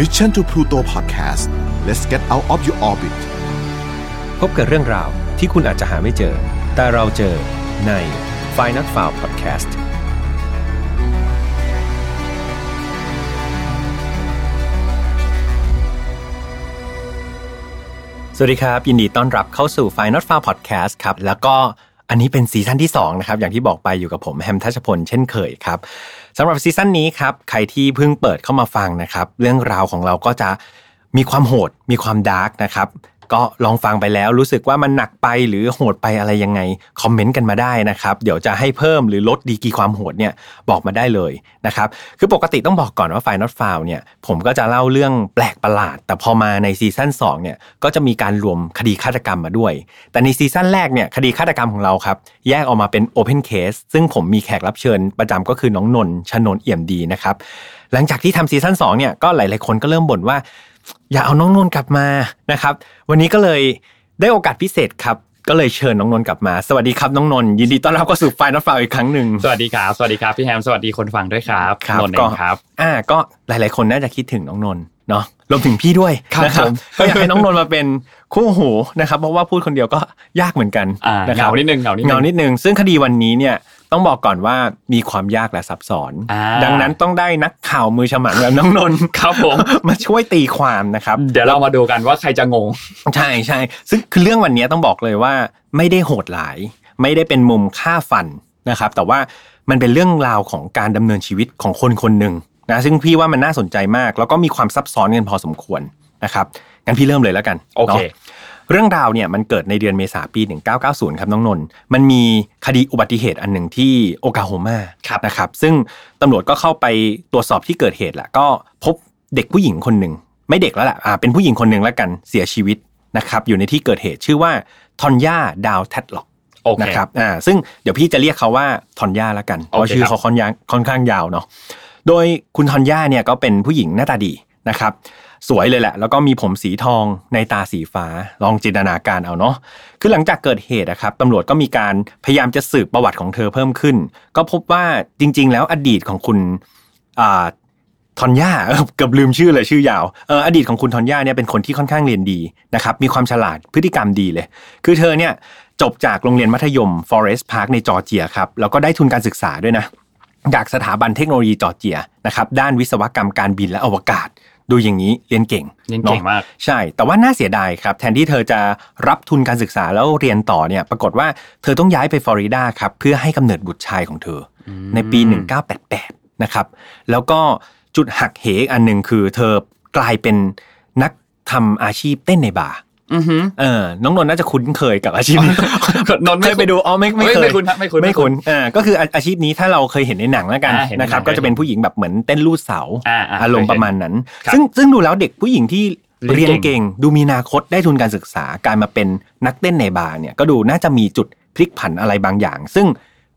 Mission to Pluto Podcast let's get out of your orbit พบกับเรื่องราวที่คุณอาจจะหาไม่เจอ แต่เราเจอใน f i n a l f i l e Podcast สวัสดีครับ ยินดีต้อนรับเข้าสู่ f i n a l f i l e Podcast ครับ แล้วก็อันนี้เป็นซีซั่นที่2นะครับ อย่างที่บอกไปอยู่กับผมแฮมทัชพลเช่นเคยครับ สำหรับซีซั่นนี้ครับใครที่เพิ่งเปิดเข้ามาฟังนะครับ เรื่องราวของเราก็จะมีความโหดมีความ dark นะครับ ก็ลองฟังไปแล้วรู้สึกว่ามันหนักไปหรือโหดไปอะไรยังไงคอมเมนต์กันมาได้นะครับเดี๋ยวจะให้เพิ่มหรือลดดีกีความโหดเนี่ยบอกมาได้เลยนะครับคือปกติต้องบอกก่อนว่า File Not Found เนี่ยผมก็จะเล่าเรื่องแปลกประหลาด แต่พอมาในซีซั่น2เนี่ยก็จะมีการรวมคดีฆาตกรรมมาด้วย แต่ในซีซั่นแรกเนี่ยคดีฆาตกรรมของเราครับแยกออกมาเป็น Open Case ซึ่งผมมีแขกรับเชิญประจำก็คือน้องนนท์ชนน์เอี่ยมดีนะครับหลังจากที่ทำซีซั่น2เนี่ยก็หลาย ๆ คนก็เริ่มบ่นว่า อย่าเอาน้องนนท์กลับมานะครับ วันนี้ก็เลยได้โอกาสพิเศษครับก็เลยเชิญน้องนนท์กลับมา สวัสดีครับน้องนนท์ยินดีต้อนรับเข้าสู่ File Not Found อีกครั้งหนึ่งสวัสดีครับสวัสดีครับพี่แฮมสวัสดีคนฟังด้วยครับครับนนท์เอก็งครับ อ่าก็หลาย ๆ คนน่าจะคิดถึงน้องนนท์เนาะรวมถึงพี่ด้วยครับนะครับผมก็อยากให้น้องนนท์มาเป็นคู่หูนะครับ เพราะว่าพูดคนเดียวก็ยากเหมือนกันอ่านะคเหรับงานิดนึงเหงานิดนึงเงานิดนึงซึ่งคดีวันนี้เนี่ย ต้องบอกก่อนว่ามีความยากและซับซ้อนอ่าดังนั้นต้องได้นักข่าวมือฉมังแบบน้องนนท์ครับผมมาช่วยตีความนะครับ เดี๋ยวเรามาดูกันว่าใครจะงง ใช่ใช่ซึ่งคือเรื่องวันนี้ต้องบอกเลยว่าไม่ได้โหดหลาย ไม่ได้เป็นมุมฆ่าฟันนะครับ แต่ว่ามันเป็นเรื่องราวของการดำเนินชีวิตของคนคนหนึ่งนะซึ่งพี่ว่ามันน่าสนใจมาก แล้วก็มีความซับซ้อนกันพอสมควรนะครับงั้นพี่เริ่มเลยแล้วกันโอเคนาะ เรื่องราวเนี่ยมันเกิดในเดือนเมษาปี 1990 ครับน้องนนท์มันมีคดีอุบัติเหตุอันหนึ่งที่โอกาโฮมาครับนะครับซึ่งตำรวจก็เข้าไปตรวจสอบที่เกิดเหตุแหละก็พบเด็กผู้หญิงคนหนึ่งไม่เด็กแล้วแหละอ่าเป็นผู้หญิงคนหนึ่งแล้วกันเสียชีวิตนะครับอยู่ในที่เกิดเหตุชื่อว่าทอนย่าดาวแทดล็อกโอเคนะครับอ่าซึ่งเดี๋ยวพี่จะเรียกเขาว่าทอนย่าแล้วกันเพราะโอเคชื่อครับเขาค่อนข้างค่อนข้างยาวเนาะโดยคุณทอนย่าเนี่ยก็เป็นผู้หญิงหน้าตาดีนะครับ สวยเลยแหละ แล้วก็มีผมสีทองในตาสีฟ้า ลองจินตนาการเอาเนาะ คือหลังจากเกิดเหตุนะครับตำรวจก็มีการพยายามจะสืบประวัติของเธอเพิ่มขึ้น ก็พบว่าจริง ๆ แล้วอดีตของคุณอ่าทอนย่าเออเกือบลืมชื่อเลยชื่อยาวเอออดีตของคุณทอนย่าเนี่ยเป็นคนที่ค่อนข้างเรียนดีนะครับมีความฉลาดพฤติกรรมดีเลย คือเธอเนี่ยจบจากโรงเรียนมัธยม Forest Park ในจอร์เจียครับแล้วก็ได้ทุนการศึกษาด้วยนะจากสถาบันเทคโนโลยีจอร์เจียนะครับด้านวิศวกรรมการบินและอวกาศ ดูอย่างนี้เรียนเก่งเรียนเก่งอะมากใช่ แต่ว่าน่าเสียดายครับ แทนที่เธอจะรับทุนการศึกษาแล้วเรียนต่อเนี่ย ปรากฏว่าเธอต้องย้ายไปฟลอริดาครับ เพื่อให้กำเนิดบุตรชายของเธออในปี 1988 นะครับ แล้วก็จุดหักเหอันหนึ่งคือเธอกลายเป็นนักทำอาชีพเต้นในบาร์อือหือ เออ น้องนนท์น่าจะคุ้นเคยกับอาชีพนี้นนท์ไม่เคยไปดูอ๋อไม่ไม่ไม่เคยไม่คุ้นครับไม่คุ้นไม่คุ้นอ่าก็คืออาอาชีพนี้ถ้าเราเคยเห็นในหนังแล้วกันอ่าเห็นในนะครับหนังก็จะเป็นผู้หญิงแบบเหมือนเต้นลูดเสาอ่าอ่าอารมณ์เคยเห็นประมาณนั้นครับซึ่งซึ่งดูแล้วเด็กผู้หญิงที่เรีเรียยนนเก่เก่งงดูมีอนาคตได้ทุนการศึกษากลายมาเป็นนักเต้นในบาร์เนี่ยก็ดูน่าจะมีจุดพลิกผันอะไรบางอย่าง ซึ่ง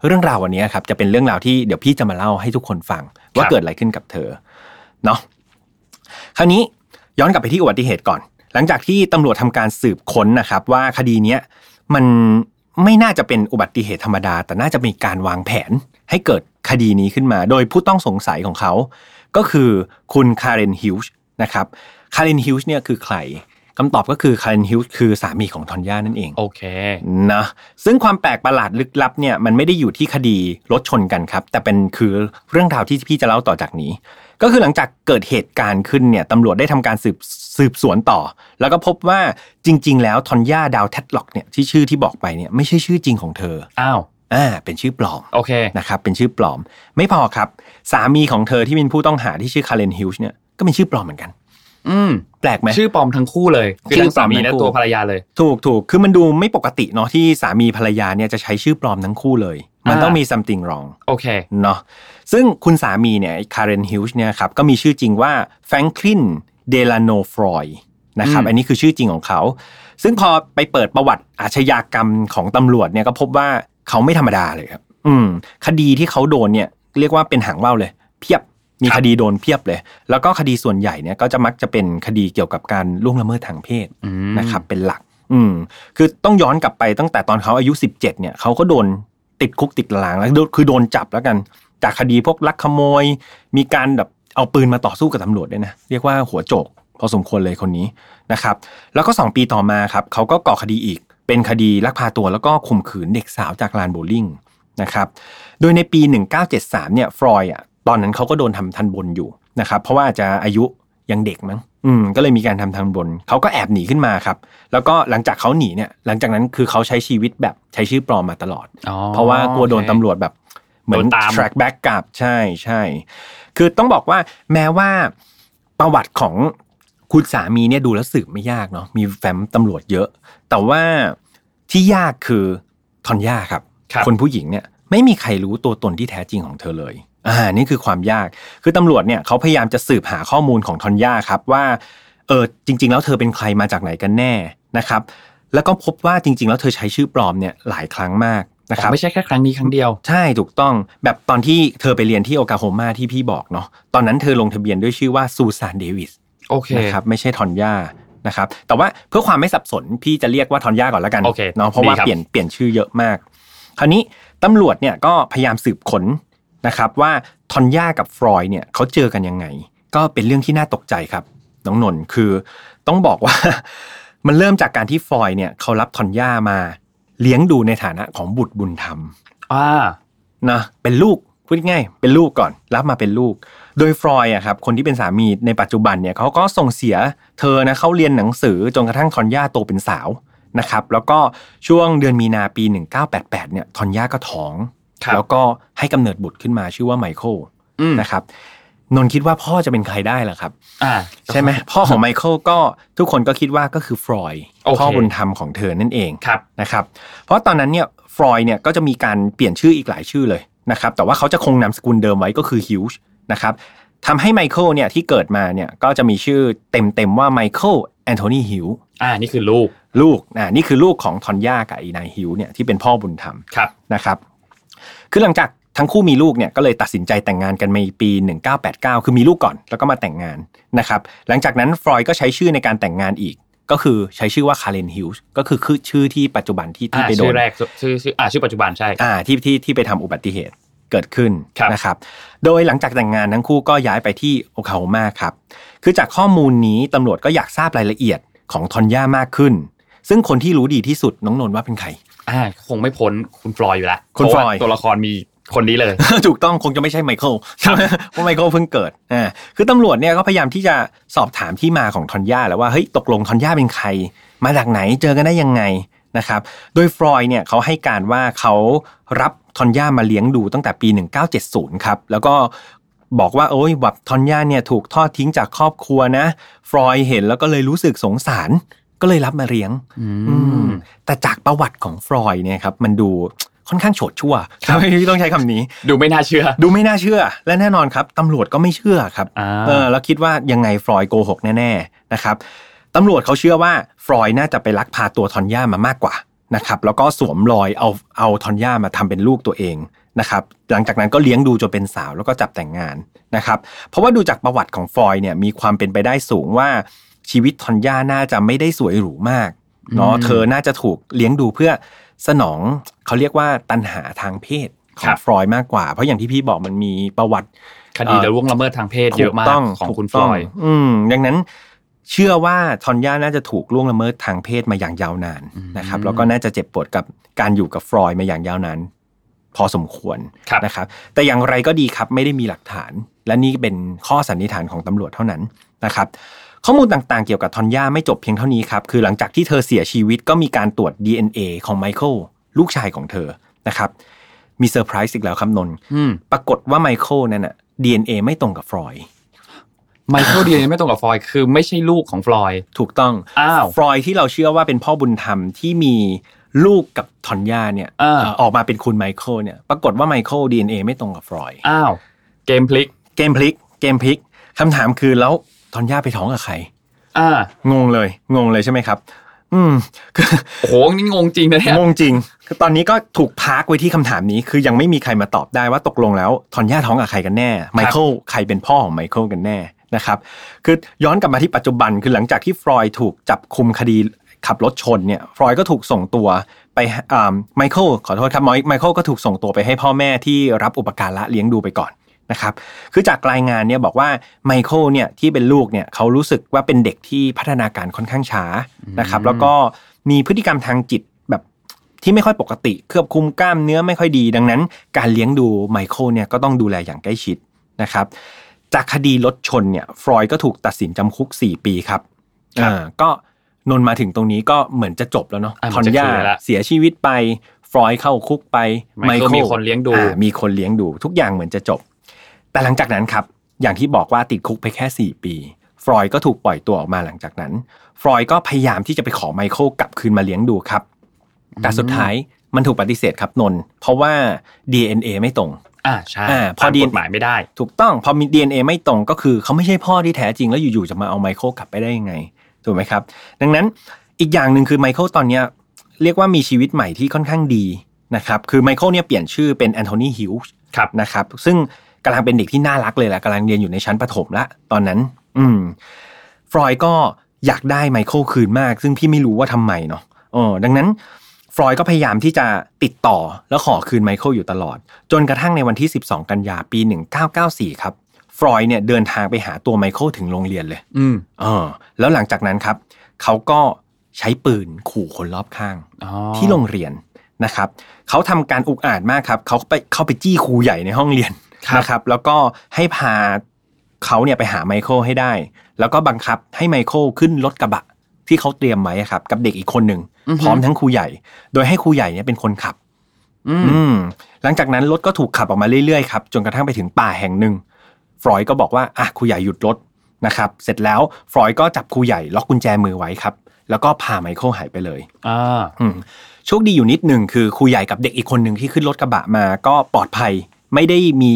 เรื่องราววันนี้ครับจะเป็นเรื่องราวที่เดี๋ยวพี่จะมาเล่าให้ทุกคนฟัง ว่าเกิดอะไรขึ้นกับเธอเนาะคราวนี้ย้อนกลับไปที่อุบัติเหตุก่อน หลังจากที่ตำรวจทำการสืบค้นนะครับ ว่าคดีเนี้ยมันไม่น่าจะเป็นอุบัติเหตุธรรมดา แต่น่าจะมีการวางแผนให้เกิดคดีนี้ขึ้นมา โดยผู้ต้องสงสัยของเขา ก็คือคุณคาร์เรนฮิวช์นะครับคาร์เรนฮิวช์เนี่ยคือใครคำตอบก็คือคาร์เรนฮิวช์คือสามีของทอนย่านั่นเองโอเคนะซึ่งความแปลกประหลาดลึกลับเนี่ยมันไม่ได้อยู่ที่คดีรถชนกันครับ แต่เป็นคือเรื่องราวที่พี่จะเล่าต่อจากนี้ ก็คือหลังจากเกิดเหตุการณ์ขึ้นเนี่ยตำรวจได้ทำการสืบสืบสวนต่อ แล้วก็พบว่าจริง ๆ แล้วทอนย่าดาวแทดล็อกเนี่ยที่ชื่อที่บอกไปเนี่ยไม่ใช่ชื่อจริงของเธออ้าวอ่าเป็นชื่อปลอมโอเคนะครับเป็นชื่อปลอม ไม่พอครับ สามีของเธอที่เป็นผู้ต้องหาที่ชื่อคาร์เรนฮิวช์เนี่ยก็เป็นชื่อปลอมเหมือนกัน อืมแปลกไหมชื่อปลอมทั้งคู่เลยคือชื่ทั้องปลอสามมีทั้และงคู่ตัวภรรยาเลย ถูกถูกคือมันดูไม่ปกติเนาะที่สามีภรรยาเนี่ยจะใช้ชื่อปลอมทั้งคู่เลย มันอ่าต้องมี something wrong โอเคเนาะซึ่งคุณสามีเนี่ยคาร์เรนฮิวช์เนี่ยครับก็มีชื่อจริงว่าแฟรงคลินเดลาโนฟลอยด์นะครับอืมอันนี้คือชื่อจริงของเขา ซึ่งพอไปเปิดประวัติอาชญากรรมของตำรวจเนี่ยก็พบว่าเขาไม่ธรรมดาเลยครับ อืม คดีที่เขาโดนเนี่ย เรียกว่าเป็นหางว่าวเลย เพียบมีคดีโดนเพียบเลย แล้วก็คดีส่วนใหญ่เนี่ยก็จะมักจะเป็นคดีเกี่ยวกับการล่วงละเมิดทางเพศอืมนะครับ เป็นหลัก อืม คือต้องย้อนกลับไปตั้งแต่ตอนเขาอายุ 17 เนี่ยเขาก็โดน ติดคุกติดตารางแล้วคือโดนจับแล้วกัน จากคดีพวกลักขโมย มีการแบบเอาปืนมาต่อสู้กับตำรวจด้วยนะเรียกว่าหัวโจกพอสมควรเลยคนนี้นะครับ แล้วก็ 2 ปีต่อมาครับเขาก็ก่อคดีอีก เป็นคดีลักพาตัวแล้วก็ข่มขืนเด็กสาวจากลานโบว์ลิ่งนะครับ โดยในปี 1973เนี่ยฟรอยอะตอนนั้นเขาก็โดนทำทันบนอยู่นะครับ เพราะว่าอาจจะอายุยังเด็กมั้ง อืมก็เลยมีการทำทันบนเขาก็แอบหนีขึ้นมาครับ แล้วก็หลังจากเขาหนีเนี่ยหลังจากนั้นคือเขาใช้ชีวิตแบบใช้ชื่อปลอมมาตลอดอ๋อเพราะว่ากลัวโดนตำรวจแบบเหมือนโดนตาม track back กลับใช่ใช่คือต้องบอกว่าแม้ว่าประวัติของคุณสามีเนี่ยดูแล้วสืบไม่ยากเนาะมีแฟ้มตำรวจเยอะ แต่ว่าที่ยากคือทอนย่าครับครับนผู้หญิงเนี่ยไม่มีใครรู้ตัวตนที่แท้จริงของเธอเลย อ่านี่คือความยาก คือตำรวจเนี่ยเขาพยายามจะสืบหาข้อมูลของทอนย่าครับว่าเออจริง ๆ แล้วเธอเป็นใครมาจากไหนกันแน่นะครับแล้วก็พบว่าจริง ๆ แล้วเธอใช้ชื่อปลอมเนี่ยหลายครั้งมากนะครับไม่ใช่แค่ครั้งนี้ครั้งเดียว ใช่ถูกต้อง แบบตอนที่เธอไปเรียนที่โอคลาโฮมาที่พี่บอกเนาะตอนนั้นเธอลงทะเบียนด้วยชื่อว่าซูซานเดวิสโอเคนะครับไม่ใช่ทอนย่านะครับแต่ว่าเพื่อความไม่สับสนพี่จะเรียกว่าทอนย่าก่อนแล้วกันโอเคเนาะเพราะว่าดีครับเปลี่ยนเปลี่ยนชื่อเยอะมาก คราวนี้ตำรวจเนี่ยก็พยายามสืบค้น นะครับว่าทอนย่ากับฟรอยด์เนี่ยเขาเจอกันยังไง ก็เป็นเรื่องที่น่าตกใจครับน้องนนท์คือต้องบอกว่า มันเริ่มจากการที่ฟรอยด์เนี่ยเขารับทอนย่ามาเลี้ยงดูในฐานะของบุตรบุญธรรมอ่านะเป็นลูกพูดง่ายๆเป็นลูกก่อน รับมาเป็นลูก โดยฟรอยด์อะครับคนที่เป็นสามีในปัจจุบันเนี่ยเขาก็ส่งเสียเธอนะเขาเรียนหนังสือจนกระทั่งทอนย่าโตเป็นสาวนะครับแล้วก็ช่วงเดือนมีนาปี 1988เนี่ยทอนย่าก็ท้องครับ แล้วก็ให้กำเนิดบุตรขึ้นมาชื่อว่าไมเคิลอืมนะครับนนท์คิดว่าพ่อจะเป็นใครได้ล่ะครับอ่าใช่ไหมพ่อของไมเคิลก็ทุกคนก็คิดว่าก็คือฟรอยด์โอเคพ่อบุญธรรมของเธอนั่นเองครับนะครับ เพราะตอนนั้นเนี่ยฟรอยด์เนี่ยก็จะมีการเปลี่ยนชื่ออีกหลายชื่อเลยนะครับ แต่ว่าเขาจะคงนามสกุลเดิมไว้ก็คือฮิวช์นะครับทำให้ไมเคิลเนี่ยที่เกิดมาเนี่ยก็จะมีชื่อเต็มๆว่าไมเคิลแอนโทนีฮิวอ่านี่คือลูกลูกอ่านี่คือลูกของทอนย่ากับอีนายฮิวเนี่ยที่เป็นพ่อบุญธรรมครับนะครับ คือหลังจากทั้งคู่มีลูกเนี่ยก็เลยตัดสินใจแต่งงานกันในปี 1989 คือมีลูกก่อนแล้วก็มาแต่งงานนะครับหลังจากนั้นฟรอยด์ก็ใช้ชื่อในการแต่งงานอีก ก็คือใช้ชื่อว่าคาร์เรนฮิลส์ก็คือคือชื่อที่ปัจจุบันที่ที่อ่าไปโดชื่อนแรกชื่อชื่ออ่าชื่อปัจจุบันใช่อ่าที่ที่ที่ไปทำอุบัติเหตุเกิดขึ้นครับนะครับ โดยหลังจากแต่งงานทั้งคู่ก็ย้ายไปที่โอคลาโฮมาครับ คือจากข้อมูลนี้ตำรวจก็อยากทราบรายละเอียดของทอนย่ามากขึ้น ซึ่งคนที่รู้ดีที่สุดน้องนนท์ว่าเป็นใคร อ่าคงไม่พ้นคุณฟลอยด์อยู่แล้วคุณเพราะว่าฟลอยด์ตัวละครมีคนนี้เลย ถูกต้องคงจะไม่ใช่ไมเคิลใช่ไหมเพราะไมเคิลเพิ่งเกิดอ่าคือตำรวจเนี่ยก็พยายามที่จะสอบถามที่มาของทอนย่าแล้วว่าเฮ้ยตกลงทอนย่าเป็นใคร มาจากไหนเจอกันได้ยังไงนะครับ โดยฟลอยด์เนี่ยเขาให้การว่าเขารับทอนย่ามาเลี้ยงดูตั้งแต่ปี 1970 ครับ แล้วก็บอกว่าโอ้ยแบบทอนย่าเนี่ยถูกทอดทิ้งจากครอบครัวนะฟรอยด์เห็นแล้วก็เลยรู้สึกสงสาร ก็เลยรับมาเลี้ยงอือืมมแต่จากประวัติของฟรอยด์เนี่ยครับมันดูค่อนข้างโฉดชั่วครับพี่ต้องใช้คำนี้ ดูไม่น่าเชื่อ ดูไม่น่าเชื่อ และแน่นอนครับตำรวจก็ไม่เชื่อครับอ่าเออแล้วคิดว่ายังไงฟรอยด์โกหกแน่ๆนะครับตำรวจเขาเชื่อว่าฟรอยด์น่าจะไปลักพาตัวทอนย่ามามากกว่านะครับแล้วก็สวมรอยเอาเอาทอนย่ามาทำเป็นลูกตัวเองนะครับหลังจากนั้นก็เลี้ยงดูจนเป็นสาวแล้วก็จับแต่งงานนะครับเพราะว่าดูจากประวัติของฟรอยด์เนี่ยมีความเป็นไปได้สูงว่า ชีวิตทอนย่าน่าจะไม่ได้สวยหรูมากเนาะอืมเธอน่าจะถูกเลี้ยงดูเพื่อสนองเขาเรียกว่าตันหาทางเพศขคอรังบฟรอยด์มากกว่า เพราะอย่างที่พี่บอกมันมีประวัติคดีและล่วงละเมิดทางเพศเยอะมากถูต้ของถูกคุณฟต้ลงอยด์อืมดังนั้นเชื่อว่าทอนย่าน่าจะถูกล่วงละเมิดทางเพศมาอย่างยาวนานนะครับแล้วก็น่าจะเจ็บปวดกับการอยู่กับฟลอยด์มาอย่างยาวนานพอสมควรครับนะครับ แต่อย่างไรก็ดีครับไม่ได้มีหลักฐาน และนี่เป็นข้อสันนิษฐานของตำรวจเท่านั้นนะครับ ข้อมูลต่างๆเกี่ยวกับทอนย่าไม่จบเพียงเท่านี้ครับ คือหลังจากที่เธอเสียชีวิตก็มีการตรวจ DNA ของไมเคิลลูกชายของเธอนะครับ มีเซอร์ไพรส์อีกแล้วครับนนท์อืมปรากฏว่าไมเคิลนั่นน่ะ DNA ไม่ตรงกับฟรอยด์ไมเคิลดีไม่ตรงกับฟลอยด์คือไม่ใช่ลูกของฟลอยด์ถูกต้องอ้าวฟลอยด์ที่เราเชื่อว่าเป็นพ่อบุญธรรมที่มีลูกกับทอนย่าเนี่ยอ่าเอ่อออกมาเป็นคุณไมเคิลเนี่ยปรากฏว่าไมเคิล DNA ไม่ตรงกับฟลอยด์อ้าวเกมพลิกเกมพลิกเกมพลิกคำถามคือแล้ว ทอนย่าไปท้องกับใครอ่างงเลย งงเลยใช่ไหมครับ อืมคือโอ้โหนี่งงจริงนะเนี่ยงงจริงคือตอนนี้ก็ถูก park ไว้ที่คำถามนี้ คือยังไม่มีใครมาตอบได้ว่าตกลงแล้วทอนย่าท้องกับใครกันแน่ไมเคิลใครเป็นพ่อของไมเคิลกันแน่นะครับ คือย้อนกลับมาที่ปัจจุบันคือหลังจากที่ฟรอยด์ถูกจับคุมคดีขับรถชนเนี่ยฟรอยด์ก็ถูกส่งตัวไปอ่าไมเคิลขอโทษครับไมไมเคิลก็ถูกส่งตัวไปให้พ่อแม่ที่รับอุปการะเลี้ยงดูไปก่อน นะครับคือจากรายงานเนี่ยบอกว่าไมเคิลเนี่ยที่เป็นลูกเนี่ยเขารู้สึกว่าเป็นเด็กที่พัฒนาการค่อนข้างช้านะครับแล้วก็มีพฤติกรรมทางจิตแบบที่ไม่ค่อยปกติ เครือบคุมกล้ามเนื้อไม่ค่อยดี ดังนั้น การเลี้ยงดูไมเคิลเนี่ยก็ต้องดูแลอย่างใกล้ชิดนะครับจากคดีรถชนเนี่ยฟรอยก็ถูกตัดสินจำคุก 4 ปีครับครับอ่าก็นนมาถึงตรงนี้ก็เหมือนจะจบแล้วเนาะอะทอนมันจะย่าเคลียร์ละเสียชีวิตไปฟรอยเข้าคุกไป Michael มีคนเลี้ยงดูอ่ามีคนเลี้ยงดู ทุกอย่างเหมือนจะจบ แต่หลังจากนั้นครับอย่างที่บอกว่าติดคุกไปแค่ 4 ปี ฟรอยก็ถูกปล่อยตัวออกมาหลังจากนั้น ฟรอยก็พยายามที่จะไปขอไมเคิลกลับคืนมาเลี้ยงดูครับ แต่สุดท้ายมันถูกปฏิเสธครับนนท์เพราะว่า DNA ไม่ตรง อ่าใช่อ่าพอตามดีกฎหมายไม่ได้ ถูกต้อง พอมี DNA ไม่ตรงก็คือเขาไม่ใช่พ่อที่แท้จริงแล้วอยู่ๆจะมาเอาไมเคิลกลับไปได้ยังไง ถูกไหมครับ ดังนั้นอีกอย่างหนึ่งคือไมเคิลตอนเนี้ยเรียกว่ามีชีวิตใหม่ที่ค่อนข้างดีนะครับ คือไมเคิลเนี่ยเปลี่ยนชื่อเป็นแอนโทนีฮิวช์ครับนะครับ ซึ่ง กำลังเป็นเด็กที่น่ารักเลยแหละกำลังเรียนอยู่ในชั้นประถมละตอนนั้น อืม ฟลอยด์ก็อยากได้ไมเคิลคืนมาก ซึ่งพี่ไม่รู้ว่าทำไมเนาะเออดังนั้นฟรอยก็พยายามที่จะติดต่อแล้วขอคืนไมเคิลอยู่ตลอด จนกระทั่งในวันที่ 12 กันยาปี 1994 ครับฟรอยเนี่ยเดินทางไปหาตัวไมเคิลถึงโรงเรียนเลย อืมเออ แล้วหลังจากนั้นครับ เขาก็ใช้ปืนขู่คนรอบข้างอ๋อที่โรงเรียนนะครับ เขาทำการอุกอาจมากครับ เขาไปเข้าไปจี้ครูใหญ่ในห้องเรียน นะครับแล้วก็ให้พาเขาเนี่ยไปหาไมเคิลให้ได้ แล้วก็บังคับให้ไมเคิลขึ้นรถกระบะที่เขาเตรียมไว้อะครับ กับเด็กอีกคนหนึ่งพร้อมทั้งครูใหญ่ โดยให้ครูใหญ่เนี่ยเป็นคนขับอืมอืมหลังจากนั้นรถก็ถูกขับออกมาเรื่อยๆครับจนกระทั่งไปถึงป่าแห่งหนึ่งฟรอยก็บอกว่าอะครูใหญ่หยุดรถนะครับเสร็จแล้วฟรอยก็จับครูใหญ่ล็อกกุญแจมือไว้ครับ แล้วก็พาไมเคิลหายไปเลยอ่าอืมโชคดีอยู่นิดหนึ่งคือครูใหญ่กับเด็กอีกคนหนึ่งที่ขึ้นรถกระบะมาก็ปลอดภัย ไม่ได้มี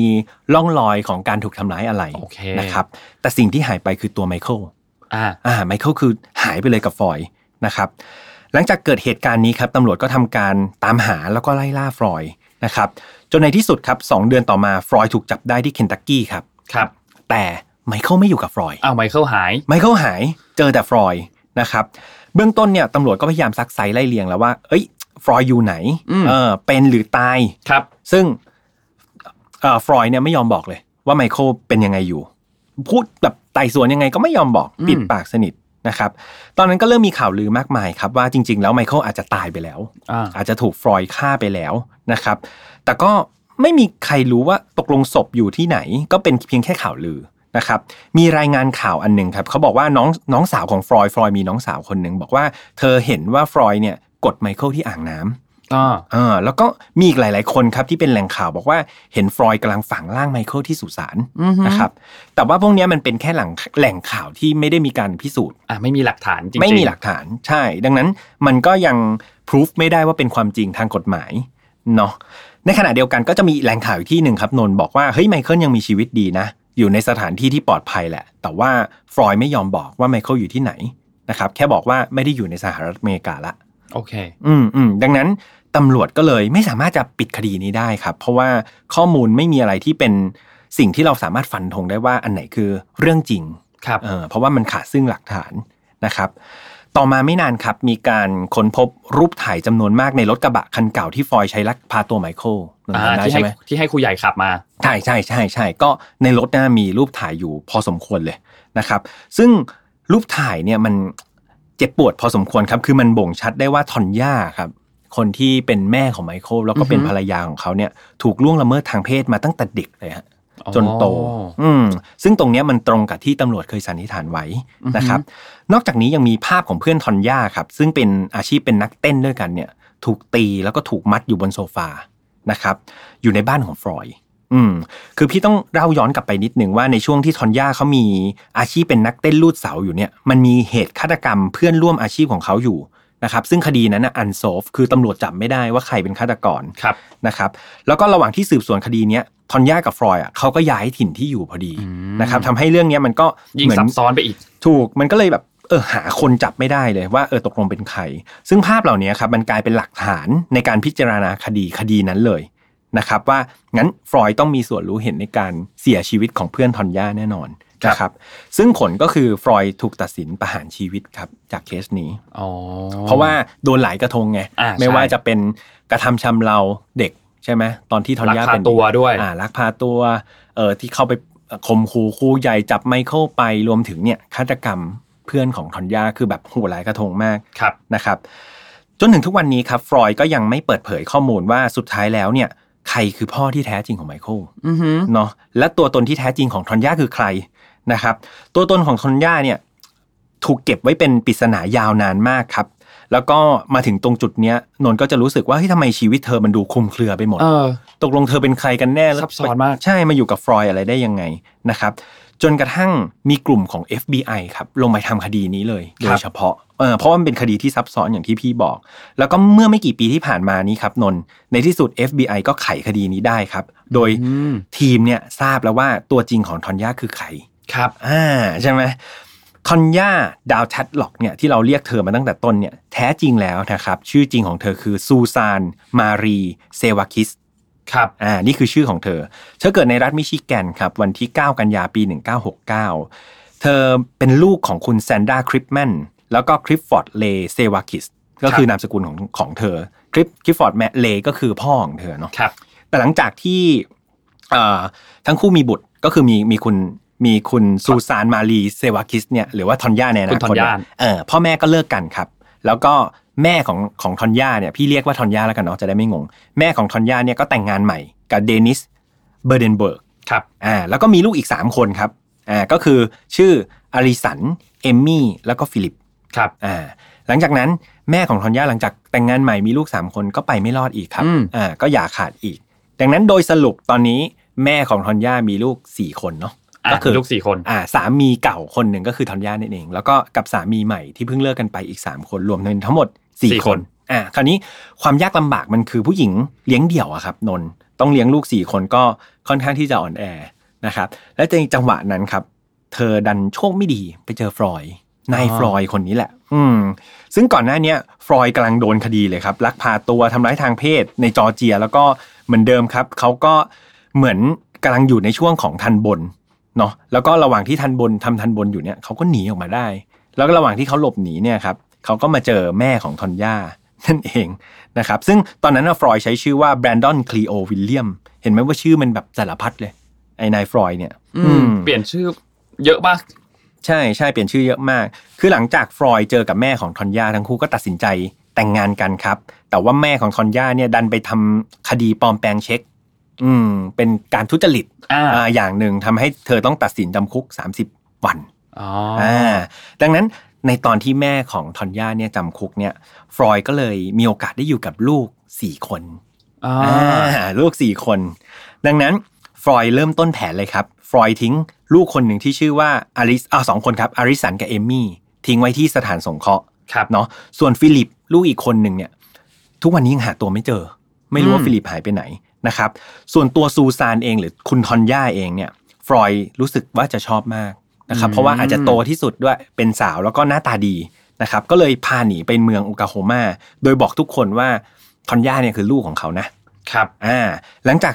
ร่องรอยของการถูกทำร้ายอะไรโอเคนะครับแต่สิ่งที่หายไปคือตัวไมเคิลอ่าอ่าไมเคิลคือหายไปเลยกับฟรอยด์นะครับหลังจากเกิดเหตุการณ์นี้ครับตำรวจก็ทำการตามหาแล้วก็ไล่ล่าฟรอยด์นะครับจนในที่สุดครับสองเดือนต่อมาฟรอยด์ถูกจับได้ที่เคนตักกี้ครับครับ แต่ไมเคิลไม่อยู่กับฟรอยด์อ้าวไมเคิลหายไมเคิลหายเจอแต่ฟรอยด์นะครับเบื้องต้นเนี่ยตำรวจก็พยายามซักไซ้ไล่เลียงแล้วว่า เอ้ยฟรอยด์อยู่ไหนอืมเออเป็นหรือตายครับ ซึ่งเอ่อ ฟรอยด์เนี่ยไม่ยอมบอกเลย ว่าไมเคิลเป็นยังไงอยู่ พูดแบบไต่สวนยังไงก็ไม่ยอมบอกอืมปิดปากสนิทนะครับ ตอนนั้นก็เริ่มมีข่าวลือมากมายครับว่าจริง ๆ แล้วไมเคิลอาจจะตายไปแล้วอ่าอาจจะถูกฟรอยด์ฆ่าไปแล้วนะครับ แต่ก็ไม่มีใครรู้ว่าตกลงศพอยู่ที่ไหน ก็เป็นเพียงแค่ข่าวลือนะครับ มีรายงานข่าวอันหนึ่งครับเขาบอกว่าน้องน้องสาวของฟรอยด์ฟรอยด์มีน้องสาวคนหนึ่งบอกว่าเธอเห็นว่าฟรอยด์เนี่ยกดไมเคิลที่อ่างน้ำอ่าอ่าแล้วก็มีอีกหลาย ๆ คนครับที่เป็นแหล่งข่าวบอกว่าเห็นฟรอยด์กำลังฝังร่างไมเคิลที่สุสานอือฮึนะครับแต่ว่าพวกเนี้ยมันเป็นแค่หลังแหล่งข่าวที่ไม่ได้มีการพิสูจน์อ่าไม่มีหลักฐานจริงๆไม่มีหลักฐานใช่ ดังนั้นมันก็ยังพิสูจไม่ได้ว่าเป็นความจริงทางกฎหมายเนาะในขณะเดียวกันก็จะมีแหล่งข่าวอีกที่หนึ่งครับนนท์บอกว่าเฮ้ยไมเคิลยังมีชีวิตดีนะ อยู่ในสถานที่ที่ปลอดภัยแหละ แต่ว่าฟรอยด์ไม่ยอมบอกว่าไมเคิลอยู่ที่ไหนนะครับแค่บอกว่าไม่ได้อยู่ในสหรัฐอเมริกาละโอเค อืมอืมดังนั้น ตำรวจก็เลยไม่สามารถจะปิดคดีนี้ได้ครับ เพราะว่าข้อมูลไม่มีอะไรที่เป็นสิ่งที่เราสามารถฟันธงได้ว่าอันไหนคือเรื่องจริงครับเออเพราะว่ามันขาดซึ่งหลักฐานนะครับ ต่อมาไม่นานครับมีการค้นพบรูปถ่ายจำนวนมากในรถกระบะคันเก่าที่ฟอยด์ใช้ลักพาตัวไมเคิลอ่าจำได้ที่ให้ใช่ไหมที่ให้ครูใหญ่ขับมาใช่ใช่ใช่ใช่ก็ในรถนะมีรูปถ่ายอยู่พอสมควรเลยนะครับ ซึ่งรูปถ่ายเนี่ยมันเจ็บปวดพอสมควรครับ คือมันบ่งชัดได้ว่าทอนย่าครับ คนที่เป็นแม่ของไมเคิลแล้วก็เป็นอือฮึภรรยาของเขาเนี่ยถูกล่วงละเมิดทางเพศมาตั้งแต่เด็กเลยฮะอ๋อจนโต อืม ซึ่งตรงเนี้ยมันตรงกับที่ตำรวจเคยสันนิษฐานไว้นะครับ นอกจากนี้ยังมีภาพของเพื่อนทอนย่าครับ ซึ่งเป็นอาชีพเป็นนักเต้นด้วยกันเนี่ย ถูกตีแล้วก็ถูกมัดอยู่บนโซฟา นะครับ อยู่ในบ้านของฟรอยด์อืม คือพี่ต้องเล่าย้อนกลับไปนิดหนึ่งว่าในช่วงที่ทอนย่าเขามีอาชีพเป็นนักเต้นลูดเสาอยู่เนี่ย มันมีเหตุฆาตกรรมเพื่อนร่วมอาชีพของเขาอยู่ นะครับซึ่งคดีนั้นนะอันโซฟคือตำรวจจับไม่ได้ว่าใครเป็นฆาตกรครับนะครับแล้วก็ระหว่างที่สืบสวนคดีเนี้ยทอนย่ากับฟรอยด์อะเขาก็ย้ายถิ่นที่อยู่พอดีอืมนะครับทำให้เรื่องเนี้ยมันก็ยิ่งเหมือนซับซ้อนไปอีก ถูกมันก็เลยแบบเออหาคนจับไม่ได้เลยว่าเออตกลงเป็นใคร ซึ่งภาพเหล่านี้ครับมันกลายเป็นหลักฐานในการพิจารณาคดีคดีนั้นเลยนะครับว่างั้นฟรอยด์ต้องมีส่วนรู้เห็นในการเสียชีวิตของเพื่อนทอนย่าแน่นอนครับ นะครับซึ่งผลก็คือฟรอยด์ถูกตัดสินประหารชีวิตครับจากเคสนี้อ๋อเพราะว่าโดนหลายกระทงไงอ่าไม่ใช่ว่าจะเป็นกระทำชำเราเด็กใช่ไหมตอนที่ทอนลักย่าพาเป็นตัวด้วยอ่าลักพาตัวเออที่เข้าไปข่มขู่ครูใหญ่จับไมเคิลไปรวมถึงเนี่ยฆาตกรรมเพื่อนของทอนย่าคือแบบโหดหลายกระทงมากครับนะครับ จนถึงทุกวันนี้ครับฟรอยด์ก็ยังไม่เปิดเผยข้อมูลว่าสุดท้ายแล้วเนี่ยใครคือพ่อที่แท้จริงของไมเคิลอือหือเนาะและตัวตนที่แท้จริงของทอนย่าคือใคร นะครับ ตัวตนของทอนย่าเนี่ยถูกเก็บไว้เป็นปริศนายาวนานมากครับ แล้วก็มาถึงตรงจุดเนี้ยนนท์ก็จะรู้สึกว่าเฮ้ยทำไมชีวิตเธอมันดูคลุมเครือไปหมด เออ ตกลงเธอเป็นใครกันแน่แล้วซับซ้อนมาก ใช่มาอยู่กับฟรอยด์อะไรได้ยังไงนะครับ จนกระทั่งมีกลุ่มของ FBI ครับลงไปทำคดีนี้เลย โดยเฉพาะเออเพราะว่ามันเป็นคดีที่ซับซ้อนอย่างที่พี่บอก แล้วก็เมื่อไม่กี่ปีที่ผ่านมานี้ครับนนท์ในที่สุด FBI ก็ไขคดีนี้ได้ครับ โดยอืมทีมเนี่ยทราบแล้วว่าตัวจริงของทอนย่าคือใคร ครับอ่าใช่ไหมทอนย่าดาวแทดล็อกเนี่ยที่เราเรียกเธอมาตั้งแต่ต้นเนี่ยแท้จริงแล้วนะครับ ชื่อจริงของเธอคือซูซานมารีเซวาคิสครับอ่านี่คือชื่อของเธอ เธอเกิดในรัฐมิชิแกนครับ วันที่ 9 กันยาปี 1969 เธอเป็นลูกของคุณแซนดราคริปแมนแล้วก็คริปฟอร์ดเลเซวาคิสก็คือนามสกุลของของเธอคริปคริปฟอร์ดแมเลก็คือพ่อของเธอเนาะครับแต่หลังจากที่เอ่อทั้งคู่มีบุตรก็คือมีมีคุณ มีคุณซูซานมารีเซวาคิสเนี่ยหรือว่าทอนย่าในอนาคตคุณทอนย่าเนี่ยเออพ่อแม่ก็เลิกกันครับ แล้วก็แม่ของของทอนย่าเนี่ยพี่เรียกว่าทอนย่าแล้วกันเนาะจะได้ไม่งง แม่ของทอนย่าเนี่ยก็แต่งงานใหม่กับเดนิสเบอร์เดนเบิร์กครับอ่าแล้วก็มีลูกอีก 3 คนครับอ่าก็คือชื่ออาลิสันเอมมี่แล้วก็ฟิลิปครับอ่าหลังจากนั้นแม่ของทอนย่าหลังจากแต่งงานใหม่มีลูก 3 คนก็ไปไม่รอดอีกครับอืมอ่าก็หย่าขาดอีก ดังนั้นโดยสรุปตอนนี้แม่ของทอนย่ามีลูก 4 คนเนาะอะ ก็คือลูกสี่คนอ่าสามีเก่าคนหนึ่งก็คือทอนย่านั่นเอง แล้วก็กับสามีใหม่ที่เพิ่งเลิกกันไปอีก3คนรวมเป็นทั้งหมดสี่4คคนนอ่าคราวนี้ความยากลำบากมันคือผู้หญิงเลี้ยงเดี่ยวอะครับนนท์ต้องเลี้ยงลูก4คนก็ค่อนข้างที่จะอ่อนแอนะครับและในจังหวะนั้นครับ เธอดันโชคไม่ดีไปเจอฟรอยด์นายฟรอยด์คนนี้แหละ อืม ซึ่งก่อนหน้าเนี้ยฟรอยด์กำลังโดนคดีเลยครับลักพาตัวทำร้ายทางเพศในจอร์เจีย แล้วก็เหมือนเดิมครับเขาก็เหมือนกำลังอยู่ในช่วงของทันบน เนาะแล้วก็ระหว่างที่ทันบนทำทันบนอยู่เนี่ยเขาก็หนีออกมาได้ แล้วก็ระหว่างที่เขาหลบหนีเนี่ยครับเขาก็มาเจอแม่ของทอนย่านั่นเองนะครับซึ่งตอนนั้นนะฟรอยด์ใช้ชื่อว่าแบรนดอนคลีโอวิลเลียมเห็นไหมว่าชื่อมันแบบสารพัดเลยไอ้นายฟรอยด์เนี่ย อืมเปลี่ยนชื่อเยอะมากใช่ใช่เปลี่ยนชื่อเยอะมาก คือหลังจากฟรอยด์เจอกับแม่ของทอนย่าทั้งคู่ก็ตัดสินใจแต่งงานกันครับ แต่ว่าแม่ของทอนย่าเนี่ยดันไปทำคดีปลอมแปลงเช็ค อืมเป็นการทุจริตอ่าอ่าอย่างหนึ่งทำให้เธอต้องตัดสินจำคุก 30 วันอ๋ออ่าดังนั้นในตอนที่แม่ของทอนย่าเนี่ยจำคุกเนี่ยฟรอยด์ก็เลยมีโอกาสได้อยู่กับลูกสี่คนอ่าอ่าลูกสี่คน ดังนั้นฟรอยด์เริ่มต้นแผนเลยครับ ฟรอยด์ทิ้งลูกคนหนึ่งที่ชื่อว่าอาริสอ่าสองคนครับอาริสันกับเอมมี่ทิ้งไว้ที่สถานสงเคราะห์ครับเนาะส่วนฟิลิปลูกอีกคนหนึ่งเนี่ย ทุกวันนี้ยังหาตัวไม่เจอ ไม่รู้ว่าอืมฟิลิปหายไปไหน นะครับ ส่วนตัวซูซานเองหรือคุณทอนย่าเองเนี่ย ฟรอยด์รู้สึกว่าจะชอบมากนะครับ เพราะว่าอาจจะโตที่สุดด้วยเป็นสาวแล้วก็หน้าตาดีนะครับ ก็เลยพาหนีไปเมืองโอคลาโฮมา โดยบอกทุกคนว่าทอนย่าเนี่ยคือลูกของเขานะครับอ่าหลังจาก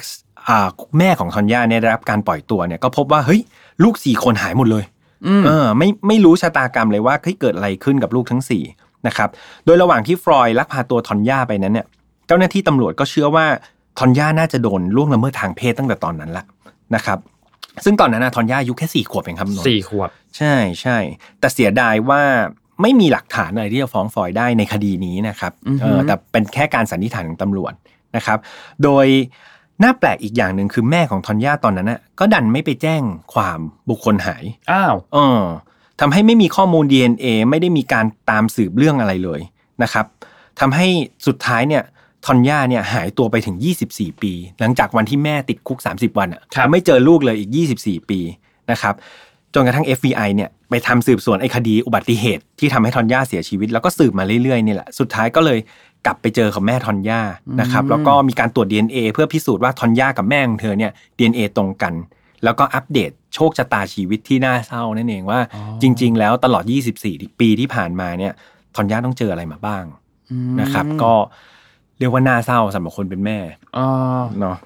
อ่าแม่ของทอนย่าเนี่ยได้รับการปล่อยตัวเนี่ยก็พบว่าเฮ้ยลูกสี่คนหายหมดเลยอืมเออไม่ไม่รู้ชะตากรรมเลยว่าเฮ้ยเกิดอะไรขึ้นกับลูกทั้งสี่นะครับ โดยระหว่างที่ฟรอยด์ลักพาตัวทอนย่าไปนั้นเนี่ย เจ้าหน้าที่ตำรวจก็เชื่อว่า ทอนย่าน่าจะโดนล่วงละเมิดทางเพศตั้งแต่ตอนนั้นละนะครับซึ่งตอนนั้นนะทอนย่าอายุแค่สี่ขวบเองครับนนท์สี่ขวบ ใช่ใช่แต่เสียดายว่าไม่มีหลักฐานอะไรที่จะฟ้องฟรอยด์ได้ในคดีนี้นะครับอือฮึเออแต่เป็นแค่การสันนิษฐานของตำรวจนะครับ โดยน่าแปลกอีกอย่างหนึ่งคือแม่ของทอนย่าตอนนั้นน่ะก็ดันไม่ไปแจ้งความบุคคลหาย อ้าวเออทำให้ไม่มีข้อมูล DNA ไม่ได้มีการตามสืบเรื่องอะไรเลยนะครับทำให้สุดท้ายเนี่ย ทอนย่าเนี่ยหายตัวไปถึง 24 ปี หลังจากวันที่แม่ติดคุก 30 วันอะครับไม่เจอลูกเลยอีก 24 ปีนะครับจนกระทั่ง FBI เนี่ยไปทำสืบสวนไอ้คดีอุบัติเหตุที่ทำให้ทอนย่าเสียชีวิต แล้วก็สืบมาเรื่อยๆนี่แหละสุดท้ายก็เลยกลับไปเจอกับแม่ทอนย่านะครับแล้วก็มีการตรวจ DNA เพื่อพิสูจน์ว่าทอนย่ากับแม่ของเธอเนี่ย DNA ตรงกัน แล้วก็อัปเดตโชคชะตาชีวิตที่น่าเศร้านั่นเองว่าอ๋อจริง ๆ แล้วตลอด 24 ปีที่ผ่านมาเนี่ยทอนย่าต้องเจออะไรมาบ้างนะครับ ก็ เรียกว่าน่าเศร้าสำหรับคนเป็นแม่อ๋อเนาะ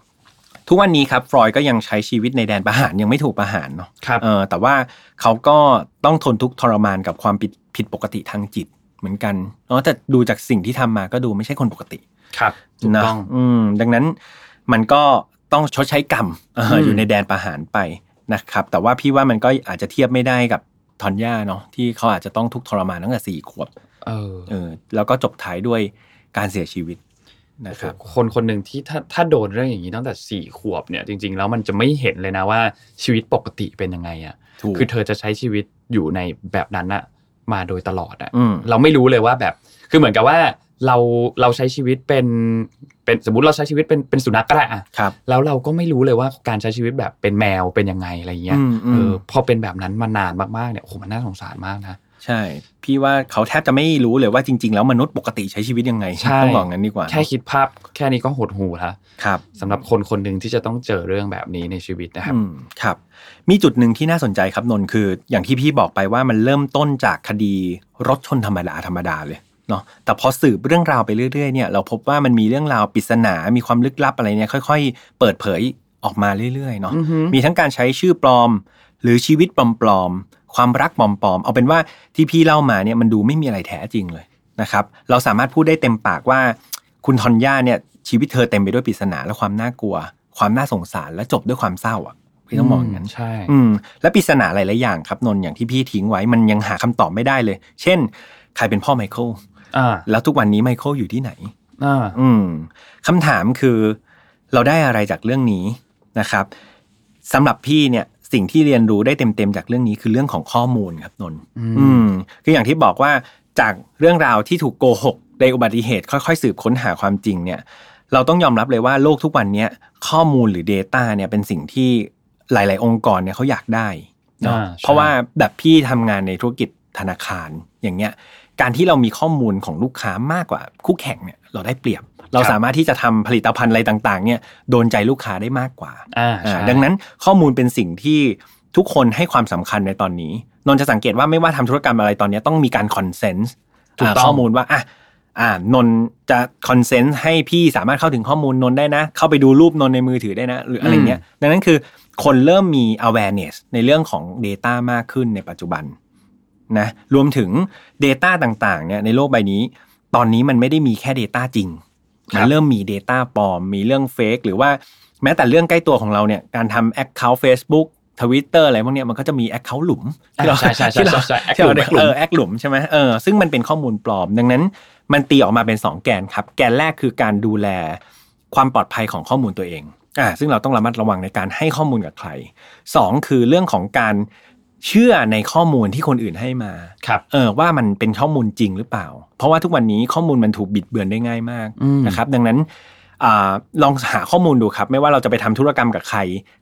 ทุกวันนี้ครับฟรอยด์ก็ยังใช้ชีวิตในแดนประหารยังไม่ถูกประหารเนาะครับเออแต่ว่าเขาก็ต้องทนทุกข์ทรมานกับความผิดผิดปกติทางจิตเหมือนกันเนาะแต่ดูจากสิ่งที่ทำมาก็ดูไม่ใช่คนปกติ ครับถูกนะต้องอืมดังนั้นมันก็ต้องชดใช้กรรมเอออมอยู่ในแดนประหารไปนะครับ แต่ว่าพี่ว่ามันก็อาจจะเทียบไม่ได้กับทอนย่าเนาะที่เขาอาจจะต้องทุกข์ทรมานตั้งแต่สี่ขวบเออเออ แล้วก็จบท้ายด้วยการเสียชีวิต นะครับคนคนหนึ่งที่ถ้าถ้าโดนเรื่องอย่างนี้ตั้งแต่สี่ขวบเนี่ยจริง ๆ แล้วมันจะไม่เห็นเลยนะว่าชีวิตปกติเป็นยังไงอะถูกคือเธอจะใช้ชีวิตอยู่ในแบบนั้นอะมาโดยตลอดอะอืมเราไม่รู้เลยว่าแบบ คือเหมือนกับว่าเราเราใช้ชีวิตเป็นเป็นสมมติเราใช้ชีวิตเป็นเป็นสุนัขก็ได้อะครับ แล้วเราก็ไม่รู้เลยว่าการใช้ชีวิตแบบเป็นแมวเป็นยังไงอะไรเงี้ยอืมอืมเออพอเป็นแบบนั้นมานานมากๆเนี่ยโอ้โหมันน่าสงสารมากนะ ใช่ พี่ว่าเขาแทบจะไม่รู้เลยว่าจริง ๆ แล้วมนุษย์ปกติใช้ชีวิตยังไงใช่ต้องบอกงั้นดีกว่า แค่คิดภาพแค่นี้ก็หดหูละครับสำหรับคนคนหนึ่งที่จะต้องเจอเรื่องแบบนี้ในชีวิตนะครับอืมครับ มีจุดหนึ่งที่น่าสนใจครับนนท์คือ อย่างที่พี่บอกไปว่ามันเริ่มต้นจากคดีรถชนธรรมดาธรรมดาเลยเนาะแต่พอสืบเรื่องราวไปเรื่อยๆเนี่ยเราพบว่ามันมีเรื่องราวปริศนา มีความลึกลับอะไรเนี่ยค่อย ๆ เปิดเผยออกมาเรื่อยๆเนาะอือฮึมีทั้งการใช้ชื่อปลอม หรือชีวิตปลอมๆ ความรักปลอมๆ เอาเป็นว่าที่พี่เล่ามาเนี่ยมันดูไม่มีอะไรแท้จริงเลยนะครับ เราสามารถพูดได้เต็มปากว่า คุณทอนย่าเนี่ยชีวิตเธอเต็มไปด้วยปริศนาและความน่ากลัว ความน่าสงสารและจบด้วยความเศร้าอะพี่ต้องมองอย่างนั้นใช่อืมและปริศนาหลายๆอย่างครับนนท์อย่างที่พี่ทิ้งไว้มันยังหาคำตอบไม่ได้เลย เช่น ใครเป็นพ่อไมเคิลอ่าแล้วทุกวันนี้ไมเคิลอยู่ที่ไหนอ่าอืมคำถามคือ เราได้อะไรจากเรื่องนี้นะครับสำหรับพี่เนี่ย สิ่งที่เรียนรู้ได้เต็มๆจากเรื่องนี้คือเรื่องของข้อมูลครับนนท์อืมอืมคืออย่างที่บอกว่าจากเรื่องราวที่ถูกโกหกในอุบัติเหตุค่อยๆ สืบค้นหาความจริงเนี่ย เราต้องยอมรับเลยว่าโลกทุกวันเนี้ยข้อมูลหรือ Data เนี่ยเป็นสิ่งที่หลาย ๆ องค์กรเนี่ยเขาอยากได้เนาะอ่าใช่เพราะว่าแบบพี่ทำงานในธุรกิจธนาคารอย่างเงี้ย การที่เรามีข้อมูลของลูกค้ามากกว่าคู่แข่งเนี่ยเราได้เปรียบ เราสามารถที่จะทำผลิตภัณฑ์อะไรต่างๆเนี่ยโดนใจลูกค้าได้มากกว่าอ่าอ่าใช่ดังนั้นข้อมูลเป็นสิ่งที่ทุกคนให้ความสำคัญในตอนนี้ นนท์จะสังเกตว่าไม่ว่าทำธุรกรรมอะไรตอนนี้ต้องมีการคอนเซนส์ถูกต้องข้อมูลว่าอะอ่านนท์จะคอนเซนส์ให้พี่สามารถเข้าถึงข้อมูลนนท์ได้นะ เข้าไปดูรูปนนท์ในมือถือได้นะ หรืออะไรเงี้ย ดังนั้นคือคนเริ่มมี awareness ในเรื่องของ Data มากขึ้นในปัจจุบันนะรวมถึง Data ต่างๆเนี่ยในโลกใบนี้ ตอนนี้มันไม่ได้มีแค่ Data จริง มันเริ่มมี Data ปลอม มีเรื่อง Fake หรือว่าแม้แต่เรื่องใกล้ตัวของเราเนี่ยการทำ Account Facebook Twitter อะไรพวกเนี้ยมันก็จะมี Account หลุมที่เราใช่ใช่ใช่ที่เราใช่ Act ที่เราหลุม Act หลุมเออ Act หลุมใช่ไหมเออซึ่งมันเป็นข้อมูลปลอม ดังนั้นมันตีออกมาเป็น 2 แกนครับ แกนแรกคือการดูแลความปลอดภัยของข้อมูลตัวเองอ่าซึ่งเราต้องระมัดระวังในการให้ข้อมูลกับใครสองคือเรื่องของการ เชื่อในข้อมูลที่คนอื่นให้มาครับเออว่ามันเป็นข้อมูลจริงหรือเปล่า เพราะว่าทุกวันนี้ข้อมูลมันถูกบิดเบือนได้ง่ายมากอืมนะครับ ดังนั้นอาลองหาข้อมูลดูครับ ไม่ว่าเราจะไปทำธุรกรรมกับใคร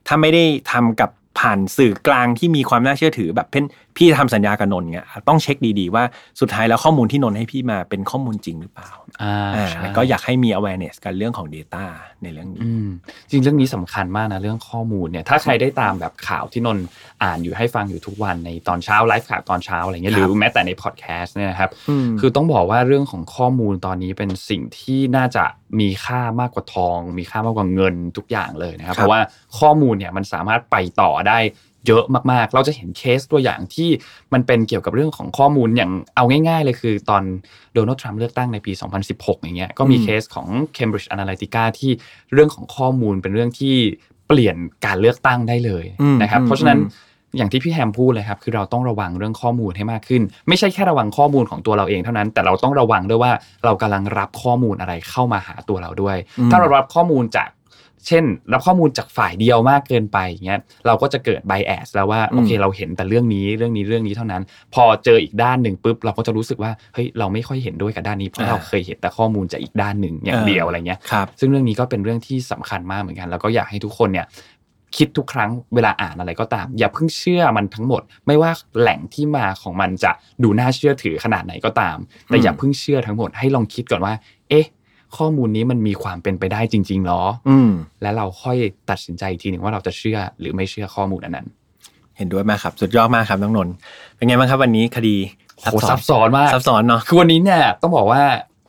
ถ้าไม่ได้ทำกับ ผ่านสื่อกลางที่มีความน่าเชื่อถือแบบเพ่นพี่ทำสัญญากับนนท์เงี้ยต้องเช็คดีๆว่าสุดท้ายแล้วข้อมูลที่นนท์ให้พี่มาเป็นข้อมูลจริงหรือเปล่าอ่าอ่าใช่แล้วก็อยากให้มี awareness กันเรื่องของ Data ในเรื่องนี้อืมจริงเรื่องนี้สำคัญมากนะเรื่องข้อมูลเนี่ยถ้าใครได้ตามแบบข่าวที่นนท์อ่านอยู่ให้ฟังอยู่ทุกวันในตอนเช้าไลฟ์ข่าวตอนเช้าอะไรเงี้ยคหรับหรือแม้แต่ในพอดแคสต์เนี่ยนะครับอืมคือต้องบอกว่าเรื่องของข้อมูลตอนนี้เป็นสิ่งที่น่าจะมีค่ามากกว่าทอง มีค่ามากกว่าเงินทุกอย่างเลยนะครับครับเพราะว่าข้อมูลเนี่ยมันสามารถไปต่อได้เยอะมากๆ เราจะเห็นเคสตัวอย่างที่มันเป็นเกี่ยวกับเรื่องของข้อมูลอย่างเอาง่ายๆเลยคือตอนโดนัลด์ทรัมป์เลือกตั้งในปี 2016 อย่างเงี้ยก็มีอืมเคสของ Cambridge Analytica ที่เรื่องของข้อมูลเป็นเรื่องที่เปลี่ยนการเลือกตั้งได้เลยอืมนะครับอืมเพราะฉะนั้นอืมอย่างที่พี่แฮมพูดเลยครับคือเราต้องระวังเรื่องข้อมูลให้มากขึ้น ไม่ใช่แค่ระวังข้อมูลของตัวเราเองเท่านั้น แต่เราต้องระวังด้วยว่าเรากำลังรับข้อมูลอะไรเข้ามาหาตัวเราด้วยอืมถ้าเรารับข้อมูลจาก เช่น รับข้อมูลจากฝ่ายเดียวมากเกินไปอย่างเงี้ยเราก็จะเกิด bias แล้วว่าอืมโอเคเราเห็นแต่เรื่องนี้เรื่องนี้เรื่องนี้เท่านั้น พอเจออีกด้านหนึ่งปุ๊บเราก็จะรู้สึกว่าเฮ้ยเราไม่ค่อยเห็นด้วยกับด้านนี้เพราะเราเคยเห็นแต่ข้อมูลจากอีกด้านหนึ่งอย่างเดียวอะไรเงี้ยครับซึ่งเรื่องนี้ก็เป็นเรื่องที่สำคัญมากเหมือนกัน แล้วก็อยากให้ทุกคนเนี่ยคิดทุกครั้งเวลาอ่านอะไรก็ตาม อย่าเพิ่งเชื่อมันทั้งหมด ไม่ว่าแหล่งที่มาของมันจะดูน่าเชื่อถือขนาดไหนก็ตาม แต่อืมอย่าเพิ่งเชื่อทั้งหมดให้ลองคิดก่อนว่า เอ๊ะ ข้อมูลนี้มันมีความเป็นไปได้จริงๆหรอ อืม และเราค่อยตัดสินใจอีกทีหนึ่งว่าเราจะเชื่อหรือไม่เชื่อข้อมูลอันนั้น เห็นด้วยมากครับ สุดยอดมากครับน้องนนท์เป็นไงบ้างครับวันนี้คดีโหซับซ้อนมากซับซ้อนเนาะคือวันนี้เนี่ยต้องบอกว่า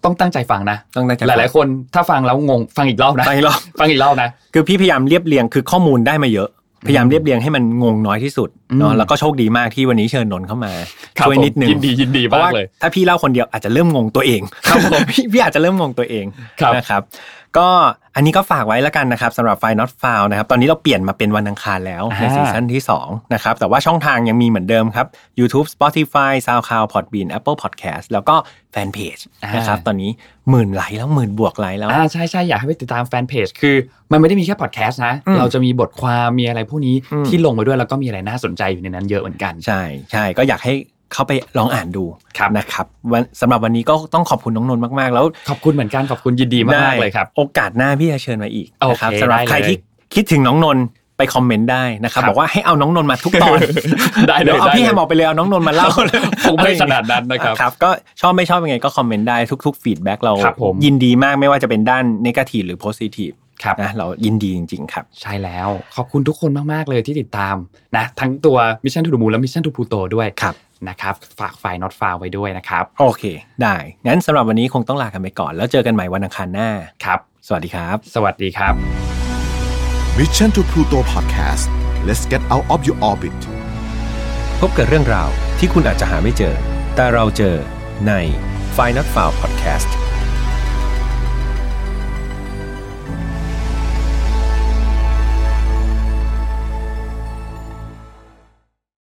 ต้องตั้งใจฟังนะต้องตั้งใจหลายๆคนถ้าฟังแล้วงงฟังอีกรอบนะฟังอีกรอบฟังอีกรอบนะคือพี่พยายามเรียบเรียงคือข้อมูลได้มาเยอะ พยายามเรียบเรียงให้มันงงน้อยที่สุดเนาะอืมแล้วก็โชคดีมากที่วันนี้เชิญนนท์เข้ามาครับช่วยนิดนึงผมยินดียินดีเพราะมาว่ากเลย ถ้าพี่เล่าคนเดียวอาจจะเริ่มงงตัวเองครับผมพี่พี่อาจจะเริ่มงงตัวเองครับนะครับ ก็อันนี้ก็ฝากไว้แล้วกันนะครับสำหรับไฟ not f o u นะครับ ตอนนี้เราเปลี่ยนมาเป็นวันอังคารแล้ว ในอ่าซีซั่นที่2นะครับ แต่ว่าช่องทางยังมีเหมือนเดิมครับ YouTube Spotify SoundCloud Podbean Apple Podcast แล้วก็แฟนเพจนะครับ ตอนนี้หมื่นไลค์แล้วหมื่นบวกไลค์แล้วอ่าใช่ใช่อยากให้ไปติดตามแฟนเพจคือ มันไม่ได้มีแค่พอดแคสต์นะอืมเราจะมีบทความมีอะไรพวกนี้อืมที่ลงไปด้วยแล้วก็มีอะไรน่าสนใจอยู่ในนั้นเยอะเหมือนกัน ใช่ใช่ก็อยากให้ เข้าไปลองอ่านดูครับนะครับวันสำหรับวันนี้ก็ต้องขอบคุณน้องนนท์มากๆ แล้ว ขอบคุณเหมือนกันขอบคุณยินดีมากได้ๆเลยครับ โอกาสหน้าพี่จะเชิญมาอีกโอเคนะครับสำหรับได้เลยใครที่คิดถึงน้องนนท์ไป comment ได้นะครับครับบอกว่าให้เอาน้องนนท์มาทุกตอนได้เลยเดี๋ยวเอาได้พี่เลยแฮมออกไปเลยเอาน้องนนท์มาเล่าคงไม่ขนาดนั้นนะครับครับ ก็ชอบไม่ชอบยังไงก็ comment ได้ทุกๆ feedback เราครับผมยินดีมากไม่ว่าจะเป็นด้านนกาทีฟหรือโพซิทีฟครับ นะเรายินดีจริง ๆ ครับ ใช่แล้ว ขอบคุณทุกคนมาก ๆ เลยที่ติดตามนะทั้งตัว Mission to the Moon และ Mission to Pluto ด้วยครับนะครับฝากไฟล์ not file ไว้ด้วยนะครับ โอเค ได้ งั้นสำหรับวันนี้คงต้องลากันไปก่อน แล้วเจอกันใหม่วันอังคารหน้าครับ สวัสดีครับ สวัสดีครับ Mission to Pluto Podcast let's get out of your orbit พบกับเรื่องราวที่คุณอาจจะหาไม่เจอ แต่เราเจอใน f i n a l f i l e Podcast